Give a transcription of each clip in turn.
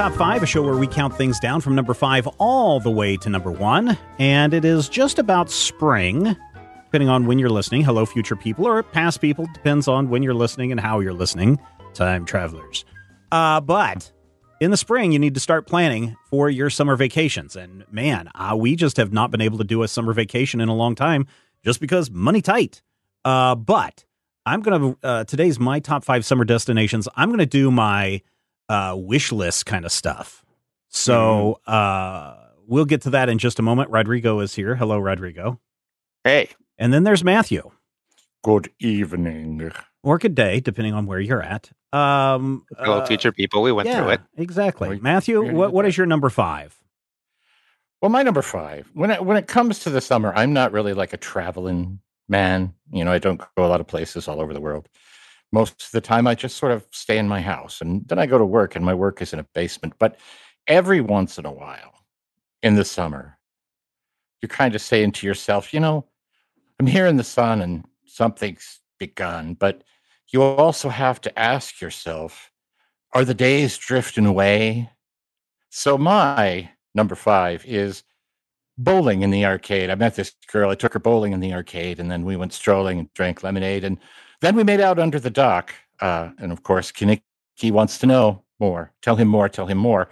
Top 5, a show where we count things down from number 5 all the way to number 1. And it is just about spring, depending on when you're listening. Hello, future people, or past people. Depends on when you're listening and how you're listening. Time travelers. Uh, but in the spring, you need to start planning for your summer vacations. And man, uh, we just have not been able to do a summer vacation in a long time just because money tight. Uh, but I'm going to, uh, today's my top five summer destinations. I'm going to do my uh, wish list kind of stuff. So uh, we'll get to that in just a moment. Rodrigo is here. Hello, Rodrigo. Hey. And then there's Matthew. Good evening. Or good day, depending on where you're at. Um, Hello, uh, future people. We went yeah, through it. Exactly. Well, Matthew, you're what, get what that. is your number five? Well, my number five. When it when it comes to the summer, I'm not really like a traveling man. You know, I don't go a lot of places all over the world. Most of the time, I just sort of stay in my house, and then I go to work, and my work is in a basement. But every once in a while, in the summer, you're kind of saying to yourself, you know, I'm here in the sun, and something's begun. But you also have to ask yourself, are the days drifting away? So my number five is bowling in the arcade. I met this girl. I took her bowling in the arcade, and then we went strolling and drank lemonade, and then we made out under the dock. Uh, and of course, Kenickie wants to know more. Tell him more. Tell him more.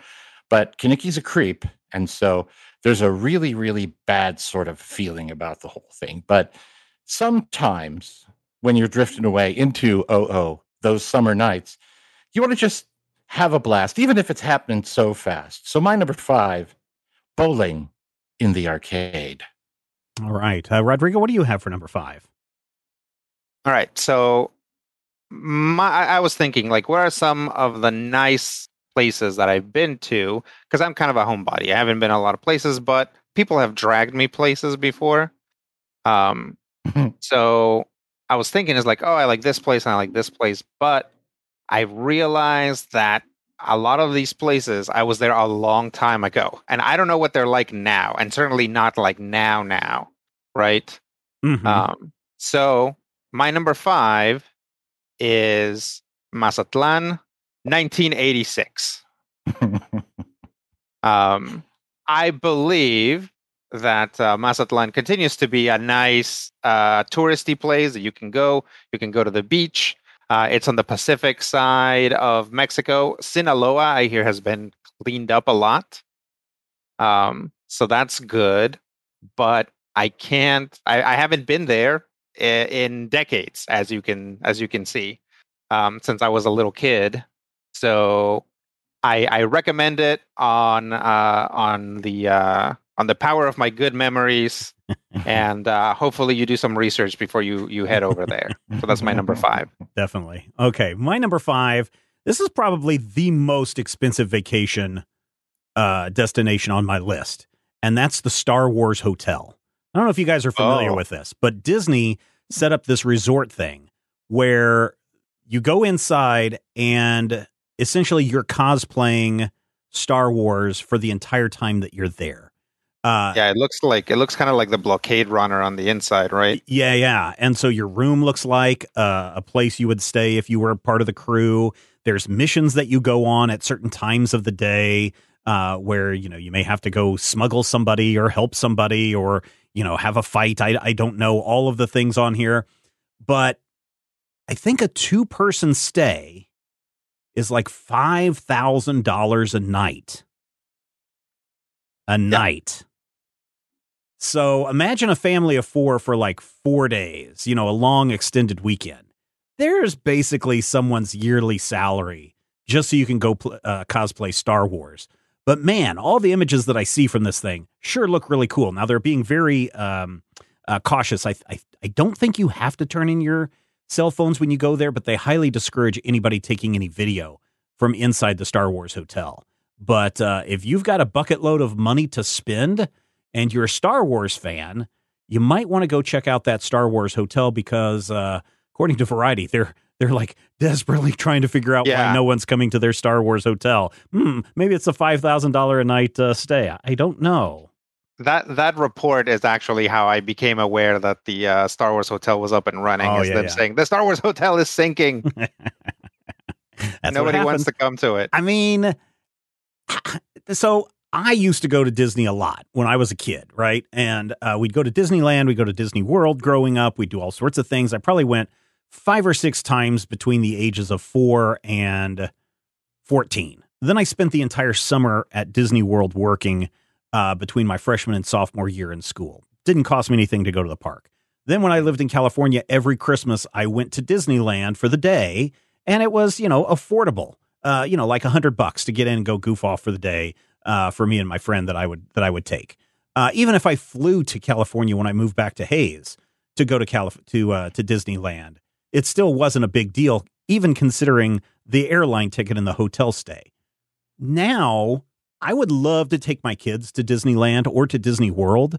But Kenickie's a creep, and so there's a really, really bad sort of feeling about the whole thing. But sometimes when you're drifting away into OO, those summer nights, you want to just have a blast, even if it's happening so fast. So my number five, bowling in the arcade. All right. Uh, Rodrigo, what do you have for number five? All right. So my I was thinking like where are some of the nice places that I've been to? Because I'm kind of a homebody. I haven't been a lot of places, but people have dragged me places before. Um so I was thinking is like, oh, I like this place and I like this place, but I realized that a lot of these places I was there a long time ago, and I don't know what they're like now, and certainly not like now now, right? Mhm. Um, so my number five is Mazatlan, 1986. Um, I believe that uh, Mazatlan continues to be a nice uh, touristy place that you can go. You can go to the beach. Uh, it's on the Pacific side of Mexico. Sinaloa, I hear, has been cleaned up a lot. Um, so that's good. But I can't. I, I haven't been there in decades, as you can as you can see, um, since I was a little kid. So I, I recommend it on uh, on the uh, on the power of my good memories, and uh, hopefully you do some research before you you head over there. So that's my number five. Definitely. Okay. My number five. This is probably the most expensive vacation uh, destination on my list, and that's the Star Wars Hotel. I don't know if you guys are familiar Oh. with this, but Disney set up this resort thing where you go inside and essentially you're cosplaying Star Wars for the entire time that you're there. Uh, Yeah, it looks like it looks kind of like the blockade runner on the inside, right? yeah, yeah. And so your room looks like uh, a place you would stay if you were part of the crew. There's missions that you go on at certain times of the day uh, where you know you may have to go smuggle somebody or help somebody or you know, have a fight. I, I don't know all of the things on here, but I think a two person stay is like $5,000 a night. A night. So imagine a family of four for like four days, you know, a long extended weekend. There's basically someone's yearly salary just so you can go pl- uh, cosplay Star Wars. But man, all the images that I see from this thing sure look really cool. Now they're being very um, uh, cautious. I, I I don't think you have to turn in your cell phones when you go there, but they highly discourage anybody taking any video from inside the Star Wars hotel. But uh, if you've got a bucket load of money to spend and you're a Star Wars fan, you might want to go check out that Star Wars hotel because, uh, according to Variety, they're they're like desperately trying to figure out Yeah. why no one's coming to their Star Wars hotel. Hmm, maybe it's a five thousand dollar a night uh, stay. I don't know. That that report is actually how I became aware that the uh, Star Wars hotel was up and running. Oh, is yeah, them yeah. saying the Star Wars hotel is sinking. That's Nobody wants to come to it. I mean, so I used to go to Disney a lot when I was a kid, right? And uh, we'd go to Disneyland, we'd go to Disney World growing up, we'd do all sorts of things. I probably went five or six times between the ages of four and 14. Then I spent the entire summer at Disney World working uh, between my freshman and sophomore year in school. Didn't cost me anything to go to the park. Then when I lived in California, every Christmas I went to Disneyland for the day, and it was you know affordable. Uh, you know, like a hundred bucks to get in and go goof off for the day uh, for me and my friend that I would that I would take. Uh, even if I flew to California when I moved back to Hays to go to Calif- to uh, to Disneyland, it still wasn't a big deal, even considering the airline ticket and the hotel stay. Now, I would love to take my kids to Disneyland or to Disney World,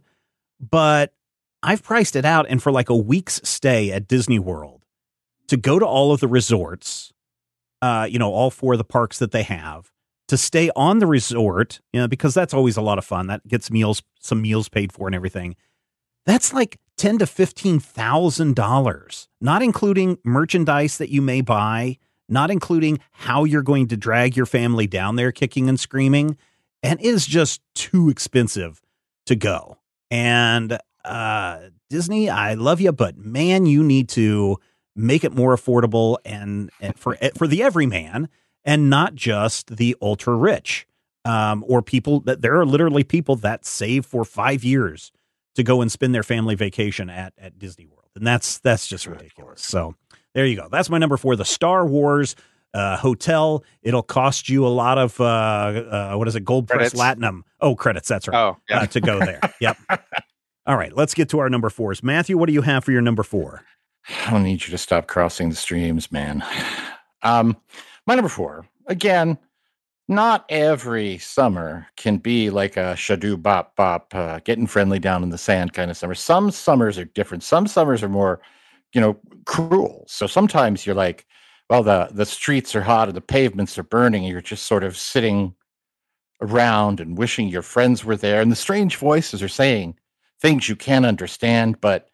but I've priced it out. And for like a week's stay at Disney World, to go to all of the resorts, uh, you know, all four of the parks that they have, to stay on the resort, you know, because that's always a lot of fun. That gets meals, some meals paid for and everything. That's like ten to fifteen thousand dollars, not including merchandise that you may buy, not including how you're going to drag your family down there kicking and screaming. And is just too expensive to go. And uh, Disney, I love you, but man, you need to make it more affordable and, and for for the everyman, and not just the ultra rich um, or people that there are literally people that save for five years to go and spend their family vacation at at Disney World, and that's that's just ridiculous. So there you go. That's my number four, the Star Wars uh, hotel. It'll cost you a lot of uh, uh, what is it, gold-pressed latinum? Oh, credits. That's right. Oh, yeah. Uh, to go there. yep. All right, let's get to our number fours. Matthew, what do you have for your number four? I don't need you to stop crossing the streams, man. Um, my number four, again, not every summer can be like a shadoo bop bop, uh, getting friendly down in the sand kind of summer. Some summers are different. Some summers are more, you know, cruel. So sometimes you're like, well, the the streets are hot and the pavements are burning, and you're just sort of sitting around and wishing your friends were there. And the strange voices are saying things you can't understand, but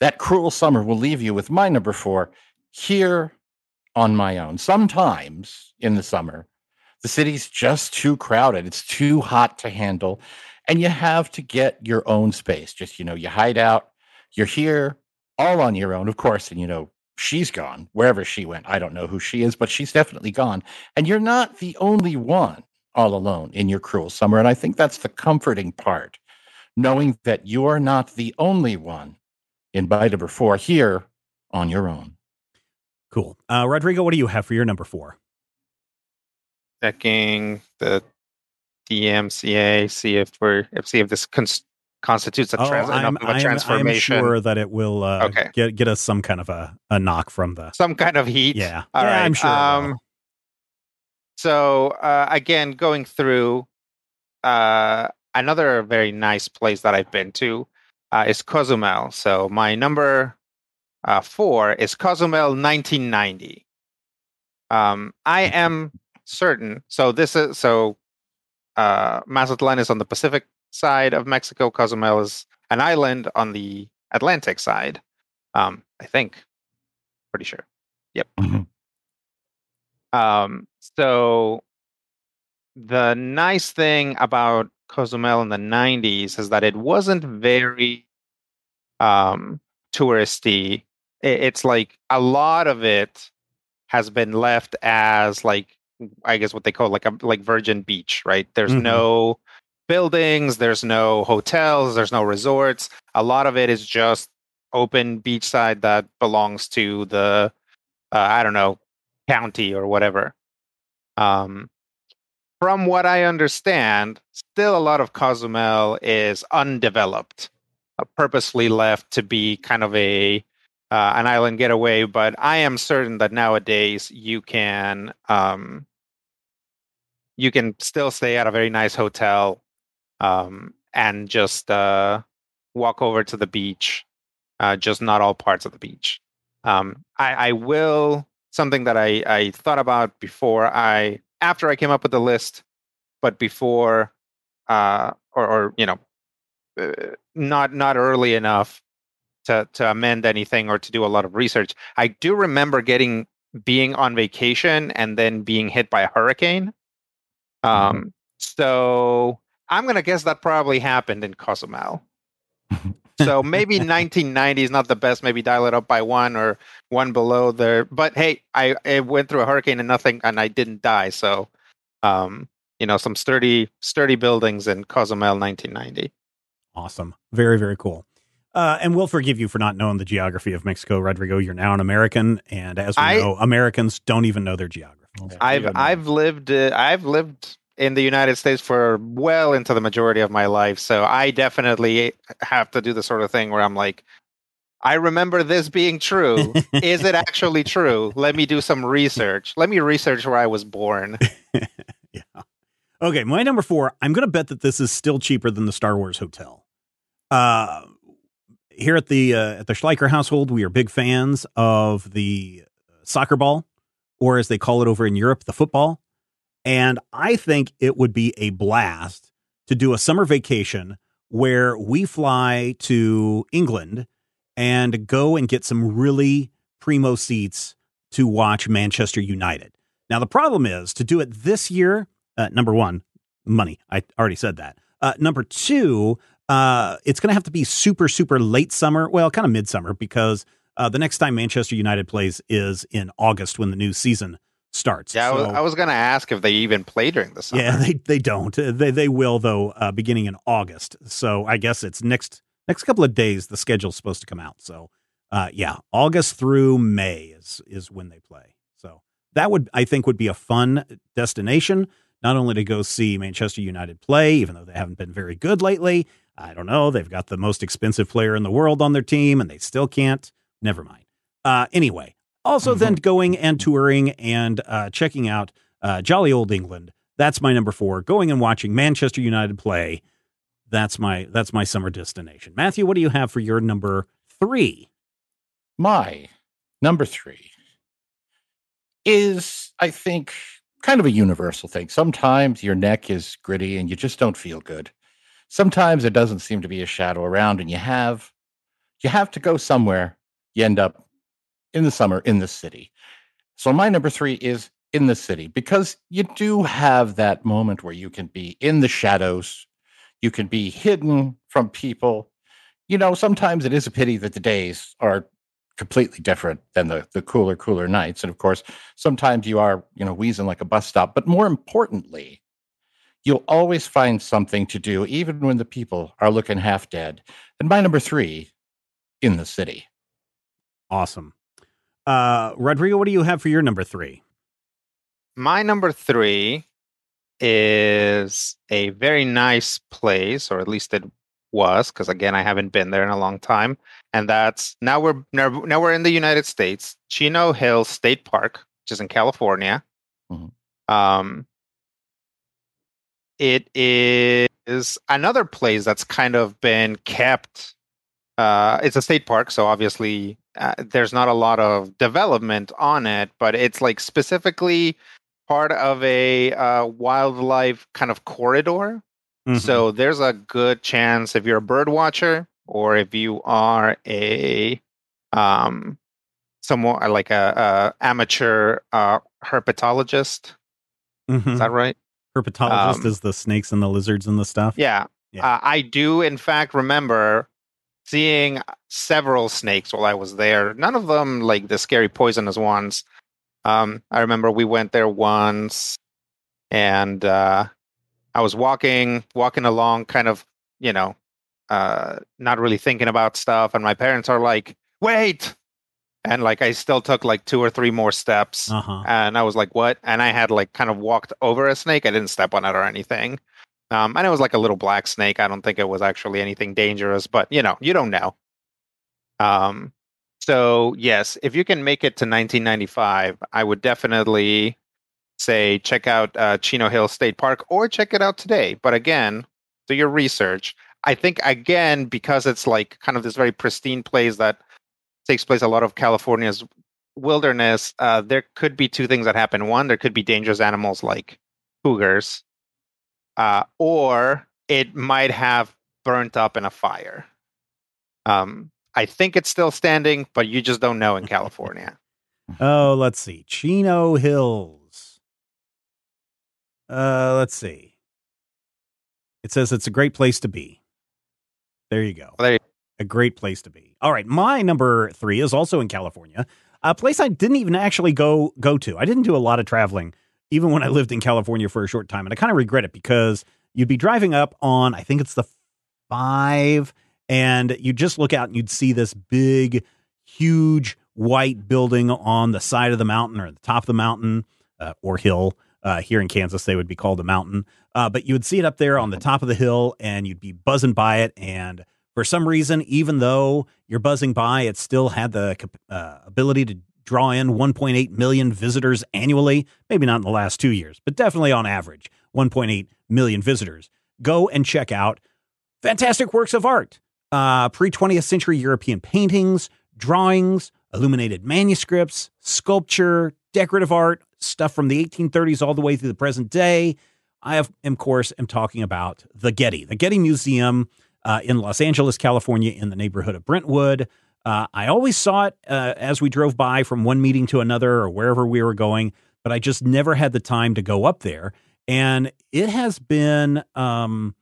that cruel summer will leave you with my number four here on my own. Sometimes in the summer, the city's just too crowded, it's too hot to handle, and you have to get your own space. Just, you know, you hide out, you're here all on your own, of course, and you know, she's gone wherever she went. I don't know who she is, but she's definitely gone. And you're not the only one all alone in your cruel summer. And I think that's the comforting part, knowing that you are not the only one in by number four here on your own. Cool. Uh, Rodrigo, what do you have for your number four? Checking the DMCA, see if we're if see if this cons- constitutes a, trans- Oh, I'm, of a I'm, I'm transformation. sure that it will uh, Okay. get get us some kind of a, a knock from the. Some kind of heat. Yeah. All yeah, right, I'm sure. um. So uh, again, going through uh, another very nice place that I've been to uh, is Cozumel. So my number uh, four is Cozumel 1990. Um, I am certain. So this is so uh, Mazatlan is on the Pacific side of Mexico. Cozumel is an island on the Atlantic side. Um, I think, pretty sure. Mhm. Um, so the nice thing about Cozumel in the 90s is that it wasn't very um, touristy. It's like a lot of it has been left as like I guess what they call like a like Virgin Beach, right? There's Mhm. no buildings, there's no hotels, there's no resorts. A lot of it is just open beachside that belongs to the uh, I don't know county or whatever. Um, from what I understand, still a lot of Cozumel is undeveloped, uh, purposely left to be kind of a uh, an island getaway. But I am certain that nowadays you can um, you can still stay at a very nice hotel um, and just uh, walk over to the beach. Uh, just not all parts of the beach. Um, I, I will something that I, I thought about before I after I came up with the list, but before uh, or, or you know uh, not not early enough to to amend anything or to do a lot of research. I do remember getting being on vacation and then being hit by a hurricane. Um, so I'm gonna guess that probably happened in Cozumel. so maybe 1990 is not the best. Maybe dial it up by one or one below there. But hey, I, I went through a hurricane and nothing, and I didn't die. So, um, you know, some sturdy sturdy buildings in Cozumel, 1990. Awesome. Very, very cool. Uh, and we'll forgive you for not knowing the geography of Mexico, Rodrigo. You're now an American, and as we I- know, Americans don't even know their geography. I've I've lived uh, I've lived in the United States for well into the majority of my life, so I definitely have to do the sort of thing where I'm like, I remember this being true. Is it actually true? Let me do some research. Let me research where I was born. yeah. Okay, my number four. I'm going to bet that this is still cheaper than the Star Wars hotel. Uh, here at the uh, at the Schleicher household, we are big fans of the soccer ball, or as they call it over in Europe, the football. And I think it would be a blast to do a summer vacation where we fly to England and go and get some really primo seats to watch Manchester United. Now, the problem is to do it this year, uh, number one, money. I already said that. Uh, number two, uh, it's going to have to be super, super late summer. Well, kind of midsummer because uh, the next time Manchester United plays is in August when the new season starts. Yeah, I was, So- I was gonna ask if they even play during the summer. yeah, they they don't. Uh, They they will though, uh, beginning in August. So I guess it's next next couple of days. The schedule's supposed to come out. So uh, yeah, August through May is is when they play. So that would I think would be a fun destination. Not only to go see Manchester United play, even though they haven't been very good lately. I don't know. They've got the most expensive player in the world on their team, and they still can't. Never mind. Uh, anyway, also then going and touring and uh, checking out uh, jolly old England. That's my number four. Going and watching Manchester United play. That's my that's my summer destination. Matthew, what do you have for your number three? My number three is, I think, kind of a universal thing. Sometimes your neck is gritty and you just don't feel good. Sometimes there doesn't seem to be a shadow around, and you have you have to go somewhere. You end up in the summer in the city. So my number three is in the city because you do have that moment where you can be in the shadows, you can be hidden from people. You know, sometimes it is a pity that the days are completely different than the the cooler cooler nights and of course sometimes you are you know wheezing like a bus stop but more importantly you'll always find something to do even when the people are looking half dead and my number three in the city Awesome. Uh, Rodrigo, what do you have for your number three? My number three is a very nice place, or at least it was, because again, I haven't been there in a long time. And that's now we're now, now we're in the United States, Chino Hills State Park, which is in California. Mhm. Um, it is another place that's kind of been kept. Uh, it's a state park, so obviously uh, there's not a lot of development on it, but it's like specifically part of a uh, wildlife kind of corridor. Mhm. So there's a good chance if you're a bird watcher or if you are a um someone like a, a amateur uh herpetologist, Mhm. is that right? Herpetologist Um, is the snakes and the lizards and the stuff. Yeah. Yeah. Uh, I do, in fact, remember seeing several snakes while I was there. None of them like the scary poisonous ones. Um, I remember we went there once, and uh, I was walking, walking along, kind of, you know, uh, not really thinking about stuff, and my parents are like, "Wait!" And like I still took like two or three more steps, Uh huh. and I was like, "What?" And I had like kind of walked over a snake. I didn't step on it or anything. Um, and it was like a little black snake. I don't think it was actually anything dangerous, but you know, you don't know. Um, so yes, if you can make it to 1995, I would definitely say check out uh, Chino Hill State Park or check it out today. But again, do your research. I think again because it's like kind of this very pristine place that takes place a lot of California's wilderness. Uh, there could be two things that happen. One, there could be dangerous animals like cougars, uh, or it might have burnt up in a fire. Um, I think it's still standing, but you just don't know in California. Oh, let's see. Chino Hills. Uh, let's see. It says it's a great place to be. There you go. Well, there you- A great place to be. All right, my number three is also in California, a place I didn't even actually go go to. I didn't do a lot of traveling, even when I lived in California for a short time, and I kind of regret it because you'd be driving up on I think it's the five, and you just look out and you'd see this big, huge white building on the side of the mountain or the top of the mountain uh, or hill. Uh, here in Kansas, they would be called a mountain. Uh, but you would see it up there on the top of the hill, and you'd be buzzing by it. And for some reason, even though you're buzzing by, it still had the uh, ability to draw in 1.8 million visitors annually. Maybe not in the last two years, but definitely on average, 1.8 million visitors. Go and check out fantastic works of art, uh, pre 20th century European paintings, drawings, illuminated manuscripts, sculpture, decorative art, stuff from the 1830s all the way through the present day. I, of, of course, am talking about the Getty, the Getty Museum uh, in Los Angeles, California, in the neighborhood of Brentwood. Uh, I always saw it uh, as we drove by from one meeting to another or wherever we were going, but I just never had the time to go up there. And it has been, um,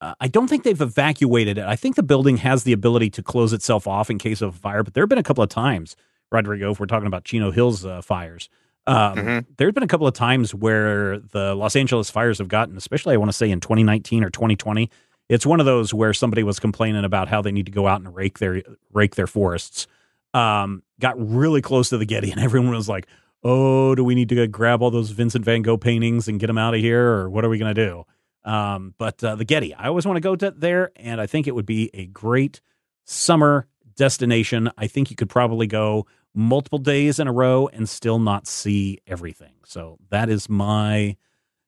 uh, I don't think they've evacuated it. I think the building has the ability to close itself off in case of a fire, but there have been a couple of times, Rodrigo, if we're talking about Chino Hills uh, fires. Um, Mhm. There have been a couple of times where the Los Angeles fires have gotten, especially I want to say in 2019 or 2020. It's one of those where somebody was complaining about how they need to go out and rake their rake their forests. Um, got really close to the Getty, and everyone was like, "Oh, do we need to grab all those Vincent Van Gogh paintings and get them out of here, or what are we going to do?" Um, but uh, the Getty, I always want to go to there, and I think it would be a great summer destination. I think you could probably go multiple days in a row and still not see everything. So that is my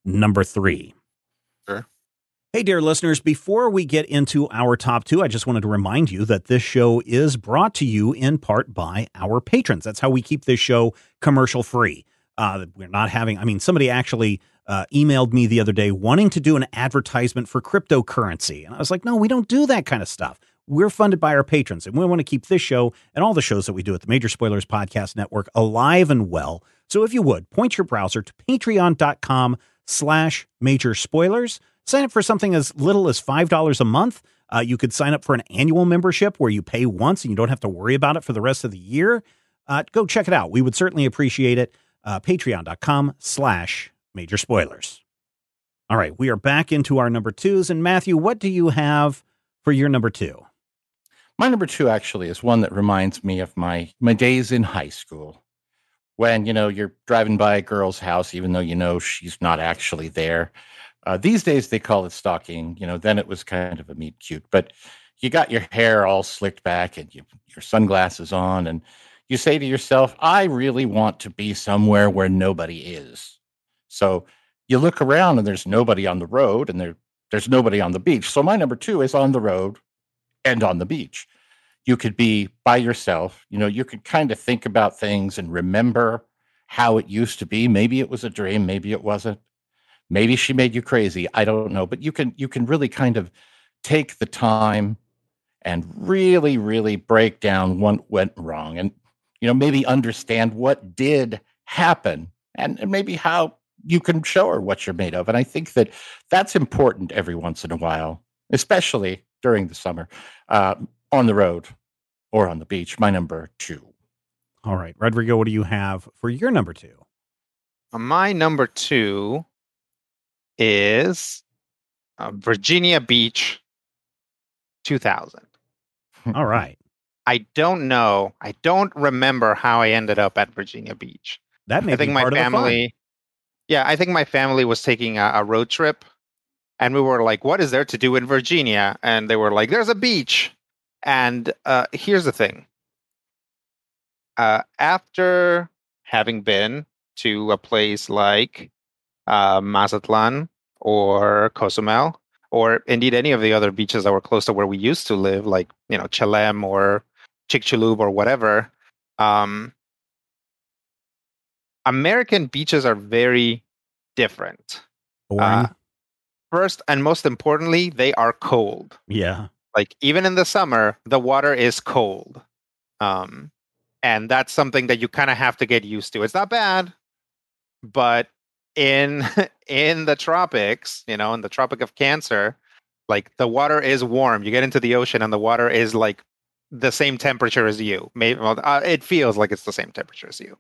number three. Hey, dear listeners, before we get into our top two, I just wanted to remind you that this show is brought to you in part by our patrons. That's how we keep this show commercial free. Uh, we're not having, I mean, somebody actually uh, emailed me the other day wanting to do an advertisement for cryptocurrency. And I was like, no, we don't do that kind of stuff. We're funded by our patrons, and we want to keep this show and all the shows that we do at the Major Spoilers Podcast Network alive and well. So if you would, point your browser to patreon.com slash major spoilers. Sign up for something as little as $5 a month. Uh, you could sign up for an annual membership where you pay once and you don't have to worry about it for the rest of the year. Uh, go check it out. We would certainly appreciate it. Uh, Patreon.com slash major spoilers. All right, we are back into our number twos. And Matthew, what do you have for your number two? My number two actually is one that reminds me of my my days in high school, when you know you're driving by a girl's house, even though you know she's not actually there. Uh, these days they call it stalking. You know, then it was kind of a meet cute, but you got your hair all slicked back and you, your sunglasses on, and you say to yourself, "I really want to be somewhere where nobody is." So you look around and there's nobody on the road, and there there's nobody on the beach. So my number two is on the road and on the beach. You could be by yourself. You know, you could kind of think about things and remember how it used to be. Maybe it was a dream, maybe it wasn't. Maybe she made you crazy. I don't know, but you can you can really kind of take the time and really really break down what went wrong and you know maybe understand what did happen and, and maybe how you can show her what you're made of. And I think that that's important every once in a while, especially during the summer, uh, on the road or on the beach. My number two. All right, Rodrigo, what do you have for your number two? My number two is uh, Virginia Beach 2000. All right. I don't know. I don't remember how I ended up at Virginia Beach. That may I think my part of the fun. family, yeah, I think my family was taking a, a road trip, and we were like, "What is there to do in Virginia?" And they were like, "There's a beach." And uh, here's the thing: uh, after having been to a place like uh, Mazatlan or Cozumel, or indeed any of the other beaches that were close to where we used to live, like you know Chelem or Chicxulub or whatever, um, American beaches are very different. Uh, First and most importantly, they are cold. yeah. Like even in the summer, the water is cold. Um, and that's something that you kind of have to get used to. It's not bad, but in in the tropics, you know, in the Tropic of Cancer, like the water is warm. You get into the ocean and the water is like the same temperature as you. Maybe well, uh, it feels like it's the same temperature as you.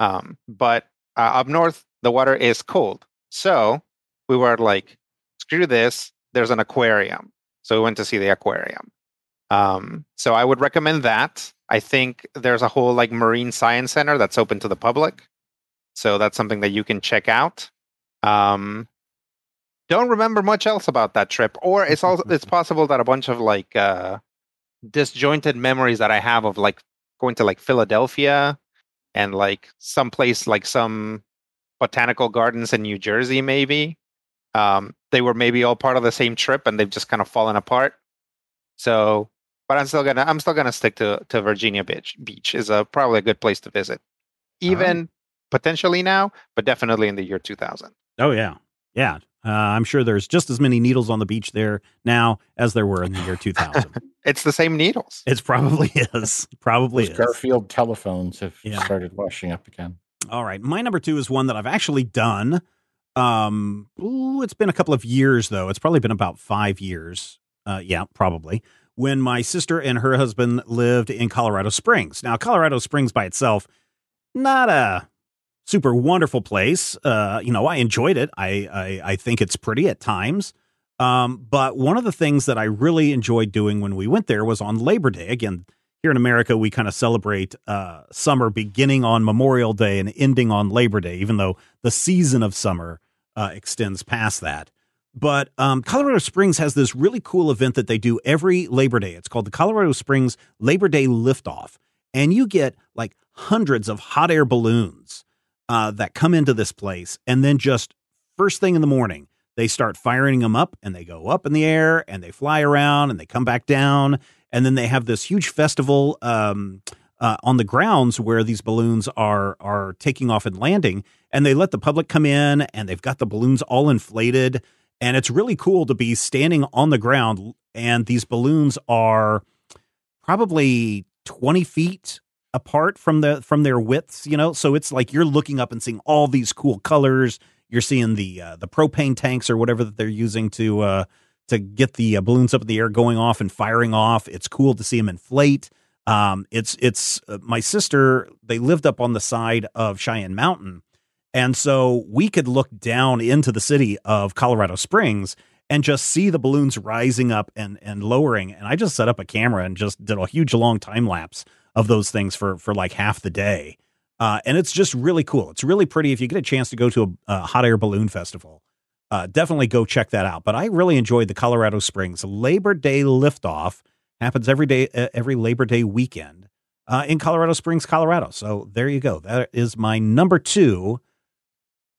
Um, but uh, up north, the water is cold. So we were like, screw this. There's an aquarium. So we went to see the aquarium. Um, so I would recommend that. I think there's a whole like marine science center that's open to the public. So that's something that you can check out. Um, don't remember much else about that trip, or it's also it's possible that a bunch of like uh, disjointed memories that I have of like going to like Philadelphia and like some place like some botanical gardens in New Jersey, maybe. Um, they were maybe all part of the same trip and they've just kind of fallen apart. So, but I'm still gonna I'm still gonna stick to to Virginia Beach. Beach is a probably a good place to visit, even potentially now, but definitely in the year 2000. Oh yeah. Yeah. Uh, I'm sure there's just as many needles on the beach there now as there were in the year 2000. It's the same needles. it probably is. Probably Those is. Garfield telephones have Yeah. started washing up again. All right. My number two is one that I've actually done. Um, ooh, it's been a couple of years though. It's probably been about five years. Uh, yeah, probably. When my sister and her husband lived in Colorado Springs. Now, Colorado Springs by itself, not a super wonderful place. Uh, you know, I enjoyed it. I, I I think it's pretty at times. Um, but one of the things that I really enjoyed doing when we went there was on Labor Day. Again, here in America, we kind of celebrate uh, summer beginning on Memorial Day and ending on Labor Day, even though the season of summer uh, extends past that. But um, Colorado Springs has this really cool event that they do every Labor Day. It's called the Colorado Springs Labor Day Liftoff. And you get like hundreds of hot air balloons uh, that come into this place. And then just first thing in the morning, they start firing them up and they go up in the air and they fly around and they come back down. And then they have this huge festival um, uh, on the grounds where these balloons are are taking off and landing. And they let the public come in and they've got the balloons all inflated. And it's really cool to be standing on the ground. And these balloons are probably 20 feet apart from the from their widths you know? So it's like you're looking up and seeing all these cool colors. You're seeing the uh, the propane tanks or whatever that they're using to uh to get the uh, balloons up in the air going off and firing off. It's cool to see them inflate. Um it's it's uh, my sister they lived up on the side of Cheyenne Mountain. And so we could look down into the city of Colorado Springs and just see the balloons rising up and and lowering. And I just set up a camera and just did a huge long time lapse of those things for for like half the day. Uh, and it's just really cool. It's really pretty. If you get a chance to go to a, a hot air balloon festival, uh, definitely go check that out. But I really enjoyed the Colorado Springs Labor Day liftoff. Happens every day, every Labor Day weekend uh, in Colorado Springs, Colorado. So there you go. That is my number two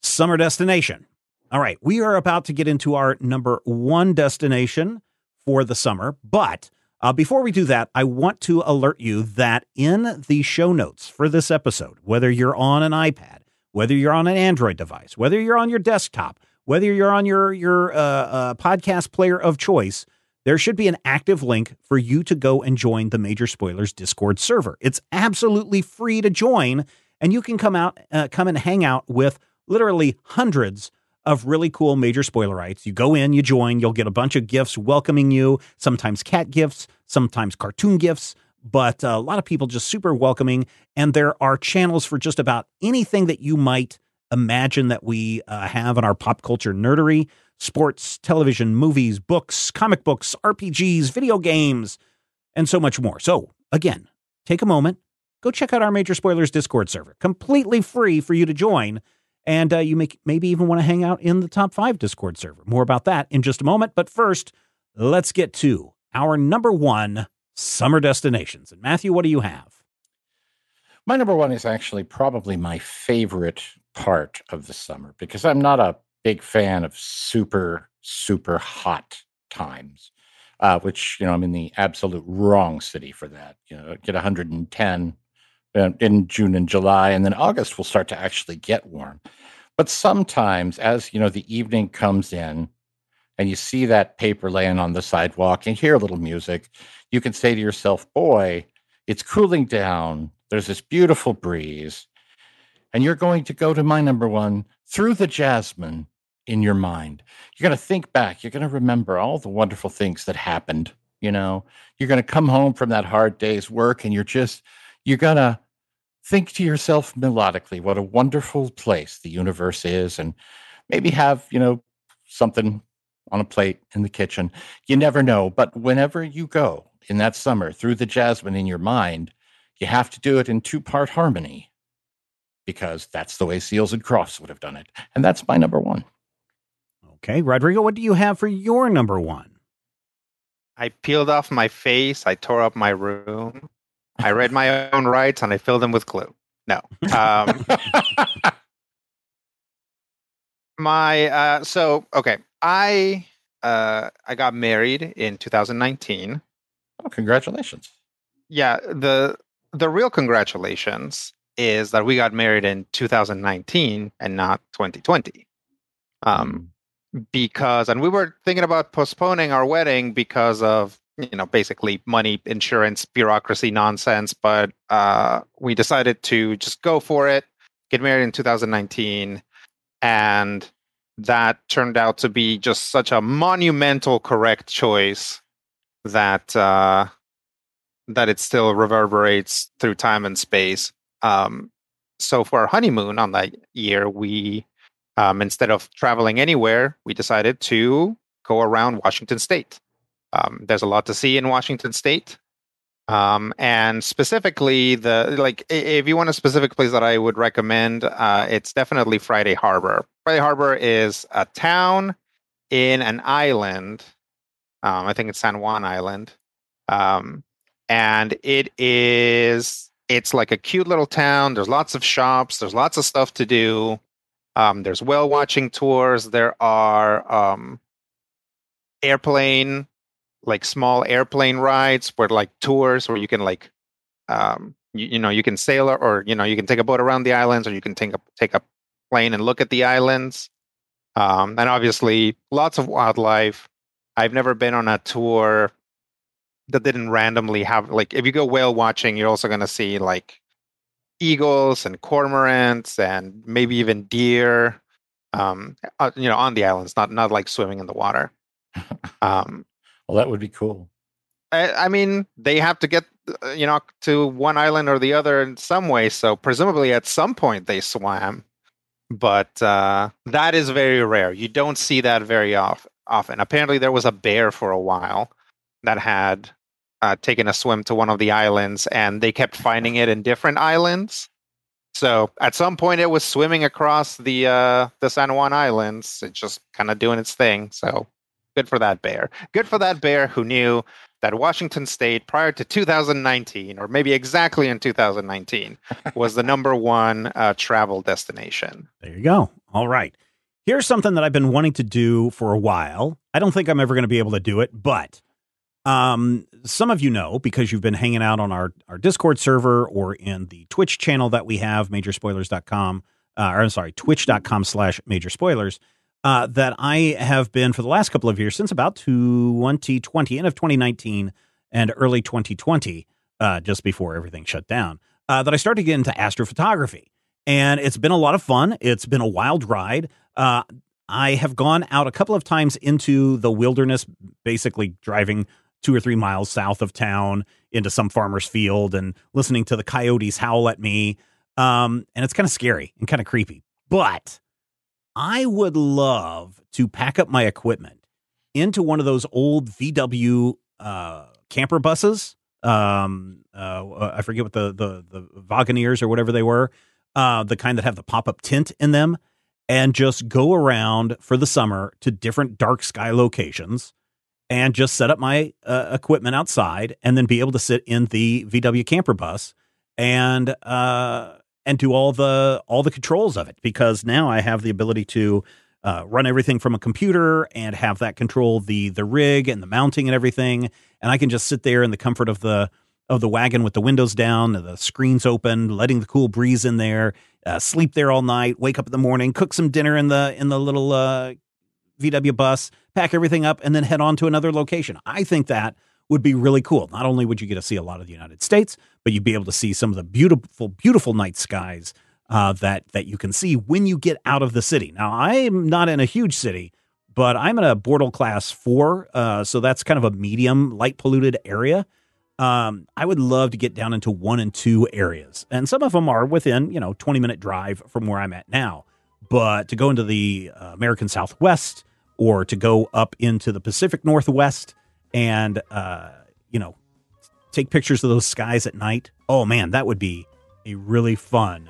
summer destination. All right, we are about to get into our number one destination for the summer, but uh, before we do that, I want to alert you that in the show notes for this episode, whether you're on an iPad, whether you're on an Android device, whether you're on your desktop, whether you're on your your uh, uh, podcast player of choice, there should be an active link for you to go and join the Major Spoilers Discord server. It's absolutely free to join, and you can come out, uh, come and hang out with literally hundreds of really cool major spoilerites. You go in, you join, you'll get a bunch of gifts welcoming you, sometimes cat gifts, sometimes cartoon gifts, but a lot of people just super welcoming. And there are channels for just about anything that you might imagine that we uh, have in our pop culture nerdery sports, television, movies, books, comic books, RPGs, video games, and so much more. So, again, take a moment, go check out our Major Spoilers Discord server, completely free for you to join. And uh, you may, maybe even want to hang out in the top five Discord server. More about that in just a moment. But first, let's get to our number one summer destinations. And Matthew, what do you have? My number one is actually probably my favorite part of the summer because I'm not a big fan of super, super hot times, uh, which, you know, I'm in the absolute wrong city for that. You know, get 110 uh, in June and July, and then August will start to actually get warm. But sometimes, as you know, the evening comes in and you see that paper laying on the sidewalk and hear a little music, you can say to yourself, boy, it's cooling down. There's this beautiful breeze. And you're going to go to my number one through the jasmine in your mind. You're going to think back. You're going to remember all the wonderful things that happened. You know, you're going to come home from that hard day's work and you're just, you're going to think to yourself melodically what a wonderful place the universe is and maybe have, you know, something on a plate in the kitchen. You never know. But whenever you go in that summer through the jasmine in your mind, you have to do it in two part harmony because that's the way Seals and Crofts would have done it. And that's my number one. Okay. Rodrigo, what do you have for your number one? I peeled off my face. I tore up my room. I read my own rights and I filled them with glue. No. Um, my uh, so okay. I uh, I got married in 2019. Oh, congratulations! Yeah the the real congratulations is that we got married in 2019 and not 2020. Um, mm. because and we were thinking about postponing our wedding because of you know basically money insurance bureaucracy nonsense but uh, we decided to just go for it get married in 2019 and that turned out to be just such a monumental correct choice that uh, that it still reverberates through time and space. Um, so for our honeymoon on that year, we um, instead of traveling anywhere, we decided to go around Washington State. Um, there's a lot to see in Washington State. Um, and specifically, the like, if you want a specific place that I would recommend, uh, it's definitely Friday Harbor. Friday Harbor is a town in an island. Um, I think it's San Juan Island, um, and it is it's like a cute little town. There's lots of shops. There's lots of stuff to do. Um, there's whale watching tours. There are um, airplane like small airplane rides where like tours where you can like um you, you know you can sail or you know you can take a boat around the islands or you can take a take a plane and look at the islands. Um and obviously lots of wildlife. I've never been on a tour that didn't randomly have like if you go whale watching you're also going to see like eagles and cormorants and maybe even deer um uh, you know on the islands not not like swimming in the water. Um well, that would be cool. I, I, mean, they have to get uh, you know to one island or the other in some way. So presumably, at some point, they swam. But uh, that is very rare. You don't see that very off, often. Apparently, there was a bear for a while that had uh, taken a swim to one of the islands, and they kept finding it in different islands. So at some point, it was swimming across the uh, the San Juan Islands. It's just kind of doing its thing. So Good for that bear. Good for that bear who knew that Washington State prior to 2019, or maybe exactly in 2019, was the number one uh, travel destination. There you go. All right. Here's something that I've been wanting to do for a while. I don't think I'm ever going to be able to do it, but um, some of you know because you've been hanging out on our, our Discord server or in the Twitch channel that we have, majorspoilers.com, uh, or I'm sorry, twitch.com slash major spoilers uh, that I have been for the last couple of years, since about 2020, end of 2019 and early 2020, uh, just before everything shut down, uh, that I started to get into astrophotography. and it's been a lot of fun. It's been a wild ride. Uh, I have gone out a couple of times into the wilderness, basically driving two or three miles south of town into some farmer's field and listening to the coyotes howl at me. Um, and it's kind of scary and kind of creepy. But I would love to pack up my equipment into one of those old VW uh, camper buses. Um, uh, I forget what the the the Wagoneers or whatever they were, uh, the kind that have the pop up tent in them, and just go around for the summer to different dark sky locations and just set up my uh, equipment outside and then be able to sit in the VW camper bus and uh, and do all the all the controls of it because now I have the ability to uh, run everything from a computer and have that control the the rig and the mounting and everything. And I can just sit there in the comfort of the of the wagon with the windows down the screens open letting the cool breeze in there uh, sleep there all night wake up in the morning cook some dinner in the in the little uh, VW bus pack everything up and then head on to another location. I think that would be really cool not only would you get to see a lot of the United States but you'd be able to see some of the beautiful beautiful night skies uh, that that you can see when you get out of the city. Now, I'm not in a huge city, but I'm in a Bortle class four, uh, so that's kind of a medium light polluted area. Um, I would love to get down into one and two areas, and some of them are within you know 20 minute drive from where I'm at now. But to go into the uh, American Southwest or to go up into the Pacific Northwest and uh, you know take pictures of those skies at night, oh man, that would be a really fun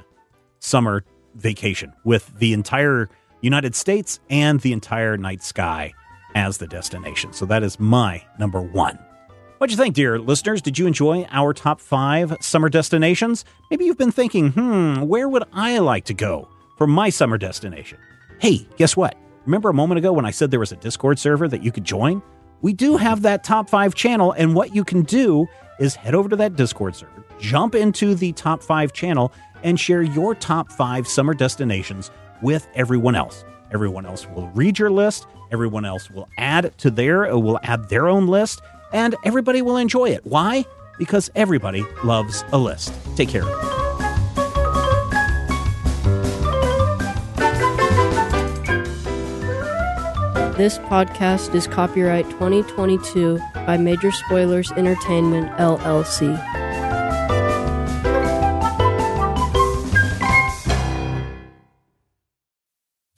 summer vacation with the entire United States and the entire night sky as the destination. So that is my number one. What'd you think, dear listeners? Did you enjoy our top five summer destinations? Maybe you've been thinking, hmm, where would I like to go for my summer destination? Hey, guess what? Remember a moment ago when I said there was a Discord server that you could join? We do have that top five channel, and what you can do is head over to that Discord server, jump into the top five channel, and share your top five summer destinations with everyone else. Everyone else will read your list, everyone else will add to their uh, will add their own list, and everybody will enjoy it. Why? Because everybody loves a list. Take care. This podcast is copyright 2022 by Major Spoilers Entertainment, LLC.